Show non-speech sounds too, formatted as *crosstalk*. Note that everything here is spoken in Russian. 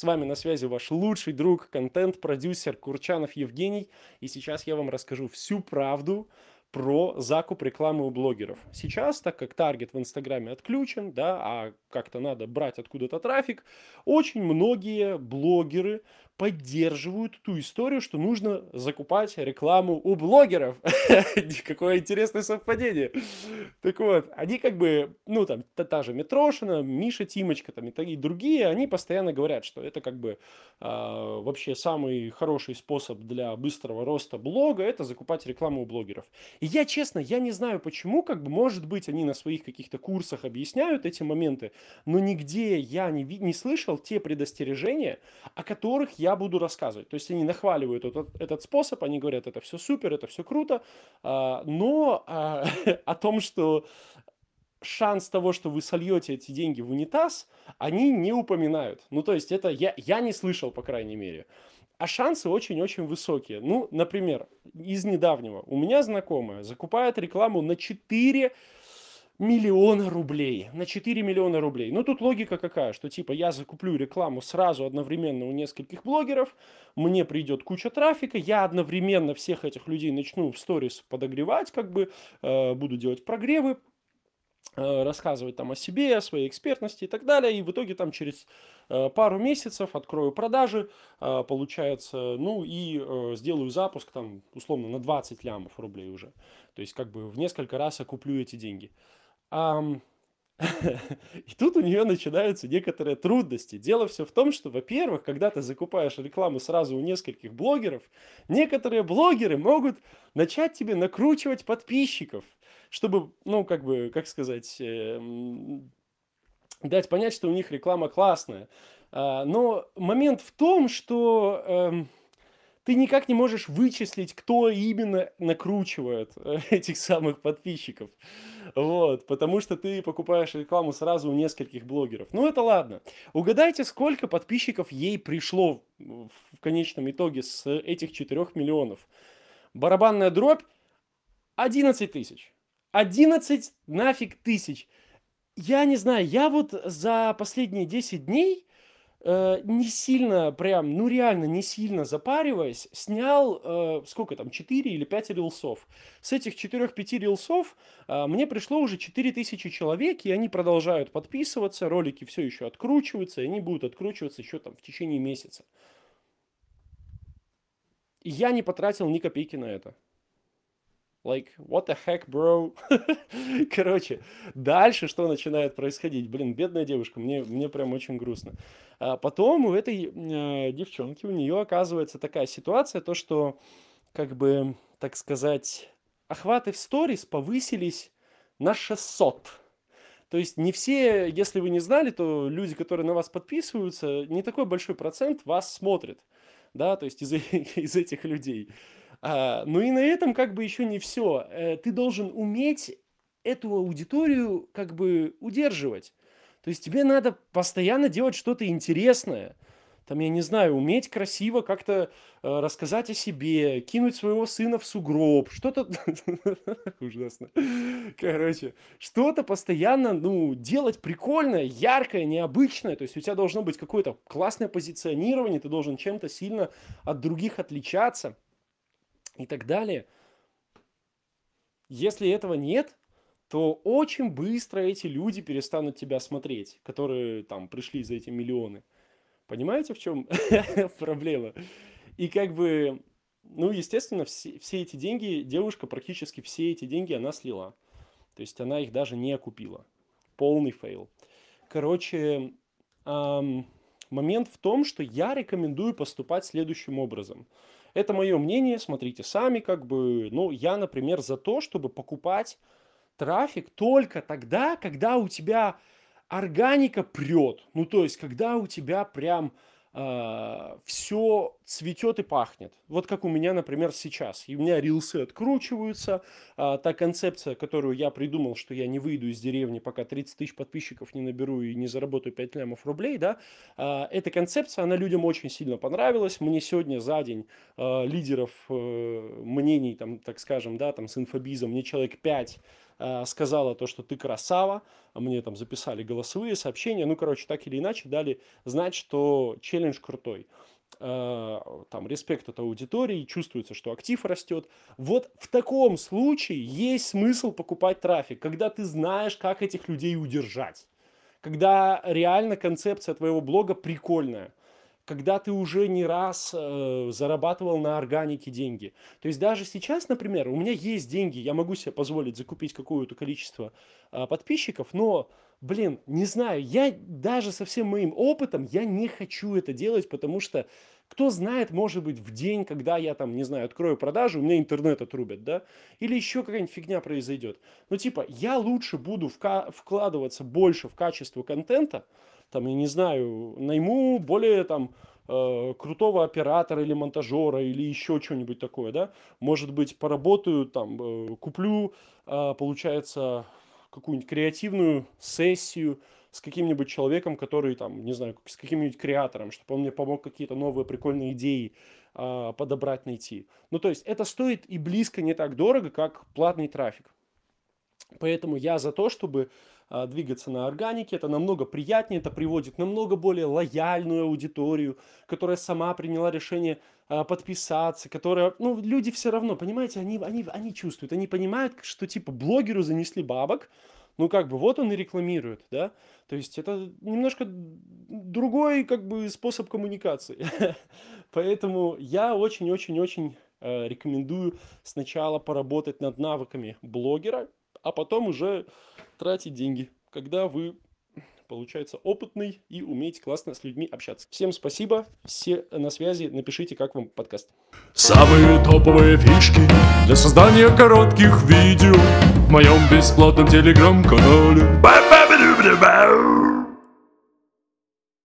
С вами на связи ваш лучший друг, контент-продюсер Курчанов Евгений. И сейчас я вам расскажу всю правду про закуп рекламы у блогеров. Сейчас, так как таргет в Инстаграме отключен, да, а как-то надо брать откуда-то трафик, очень многие блогеры поддерживают ту историю, что нужно закупать рекламу у блогеров. *laughs* Какое интересное совпадение. Так вот, они как бы, ну там, та, та же Митрошина, Миша Тимочка там и, и другие, они постоянно говорят, что это как бы э, вообще самый хороший способ для быстрого роста блога, это закупать рекламу у блогеров. И я, честно, я не знаю почему, как бы, может быть, они на своих каких-то курсах объясняют эти моменты, но нигде я не, не слышал те предостережения, о которых я буду рассказывать. То есть они нахваливают этот, этот способ, они говорят, это все супер, это все круто, а, но а, *laughs* о том, что шанс того, что вы сольете эти деньги в унитаз, они не упоминают. Ну, то есть это я, я не слышал, по крайней мере. А шансы очень-очень высокие. Ну, например, из недавнего. У меня знакомая закупает рекламу на 4 миллиона рублей, на 4 миллиона рублей. Ну, тут логика какая, что типа я закуплю рекламу сразу одновременно у нескольких блогеров, мне придет куча трафика, я одновременно всех этих людей начну в сторис подогревать, как бы, э, буду делать прогревы, рассказывать там о себе, о своей экспертности и так далее, и в итоге там через э, пару месяцев открою продажи, э, получается, ну и э, сделаю запуск там условно на 20 лямов рублей уже. То есть как бы в несколько раз окуплю эти деньги. *laughs* И тут у нее начинаются некоторые трудности. Дело все в том, что, во-первых, когда ты закупаешь рекламу сразу у нескольких блогеров, некоторые блогеры могут начать тебе накручивать подписчиков, чтобы, ну, как бы, как сказать, эм, дать понять, что у них реклама классная. А, но момент в том, что эм, ты никак не можешь вычислить, кто именно накручивает э, *laughs* этих самых подписчиков. Вот, потому что ты покупаешь рекламу сразу у нескольких блогеров. Ну это ладно. Угадайте, сколько подписчиков ей пришло в конечном итоге с этих 4 миллионов. Барабанная дробь 11 тысяч. 11 нафиг тысяч. Я не знаю, я вот за последние 10 дней э, не сильно прям, ну реально не сильно запариваясь, снял, э, сколько там, 4 или 5 рилсов. С этих 4-5 рилсов э, мне пришло уже 4000 человек, и они продолжают подписываться, ролики все еще откручиваются, и они будут откручиваться еще там в течение месяца. Я не потратил ни копейки на это. Like, what the heck, bro? *laughs* Короче, дальше что начинает происходить? Блин, бедная девушка, мне, мне прям очень грустно. А потом у этой э, девчонки, у нее оказывается такая ситуация, то что, как бы, так сказать, охваты в сторис повысились на 600. То есть не все, если вы не знали, то люди, которые на вас подписываются, не такой большой процент вас смотрит, да, то есть из, *laughs* из этих людей. А, ну и на этом как бы еще не все. Э, ты должен уметь эту аудиторию как бы удерживать. То есть тебе надо постоянно делать что-то интересное. Там, я не знаю, уметь красиво как-то э, рассказать о себе, кинуть своего сына в сугроб, что-то... *laughs* Ужасно. Короче, что-то постоянно, ну, делать прикольное, яркое, необычное. То есть у тебя должно быть какое-то классное позиционирование, ты должен чем-то сильно от других отличаться и так далее. Если этого нет, то очень быстро эти люди перестанут тебя смотреть, которые там пришли за эти миллионы. Понимаете, в чем *laughs* проблема? И как бы, ну, естественно, все, все эти деньги, девушка практически все эти деньги она слила. То есть она их даже не окупила. Полный fail. Короче, эм, момент в том, что я рекомендую поступать следующим образом – это мое мнение, смотрите сами, как бы, ну, я, например, за то, чтобы покупать трафик только тогда, когда у тебя органика прет. Ну, то есть, когда у тебя прям а, все цветет и пахнет. Вот как у меня, например, сейчас. И у меня рилсы откручиваются. Э, та концепция, которую я придумал, что я не выйду из деревни, пока 30 тысяч подписчиков не наберу и не заработаю 5 лямов рублей, да, э, эта концепция, она людям очень сильно понравилась. Мне сегодня за день лидеров э, мнений, там, так скажем, да, там с инфобизом, мне человек 5 э, сказала то, что ты красава, мне там записали голосовые сообщения, ну, короче, так или иначе дали знать, что челлендж крутой. Э, там респект от аудитории, чувствуется, что актив растет. Вот в таком случае есть смысл покупать трафик, когда ты знаешь, как этих людей удержать. Когда реально концепция твоего блога прикольная когда ты уже не раз э, зарабатывал на органике деньги. То есть даже сейчас, например, у меня есть деньги, я могу себе позволить закупить какое-то количество э, подписчиков, но, блин, не знаю, я даже со всем моим опытом, я не хочу это делать, потому что кто знает, может быть, в день, когда я там, не знаю, открою продажу, у меня интернет отрубят, да, или еще какая-нибудь фигня произойдет. Ну, типа, я лучше буду вкладываться больше в качество контента, там, я не знаю, найму более там э, крутого оператора или монтажера или еще что-нибудь такое, да, может быть, поработаю там, э, куплю, э, получается, какую-нибудь креативную сессию с каким-нибудь человеком, который там, не знаю, с каким-нибудь креатором, чтобы он мне помог какие-то новые прикольные идеи подобрать, найти. Ну, то есть это стоит и близко не так дорого, как платный трафик. Поэтому я за то, чтобы двигаться на органике, это намного приятнее, это приводит намного более лояльную аудиторию, которая сама приняла решение а, подписаться, которая, ну, люди все равно, понимаете, они, они, они чувствуют, они понимают, что типа блогеру занесли бабок, ну, как бы, вот он и рекламирует, да, то есть это немножко другой, как бы, способ коммуникации, *laughs* поэтому я очень-очень-очень э, рекомендую сначала поработать над навыками блогера, а потом уже тратить деньги, когда вы получается опытный и умеете классно с людьми общаться. Всем спасибо, все на связи, напишите, как вам подкаст. Самые топовые фишки для создания коротких видео в моем бесплатном телеграм-канале.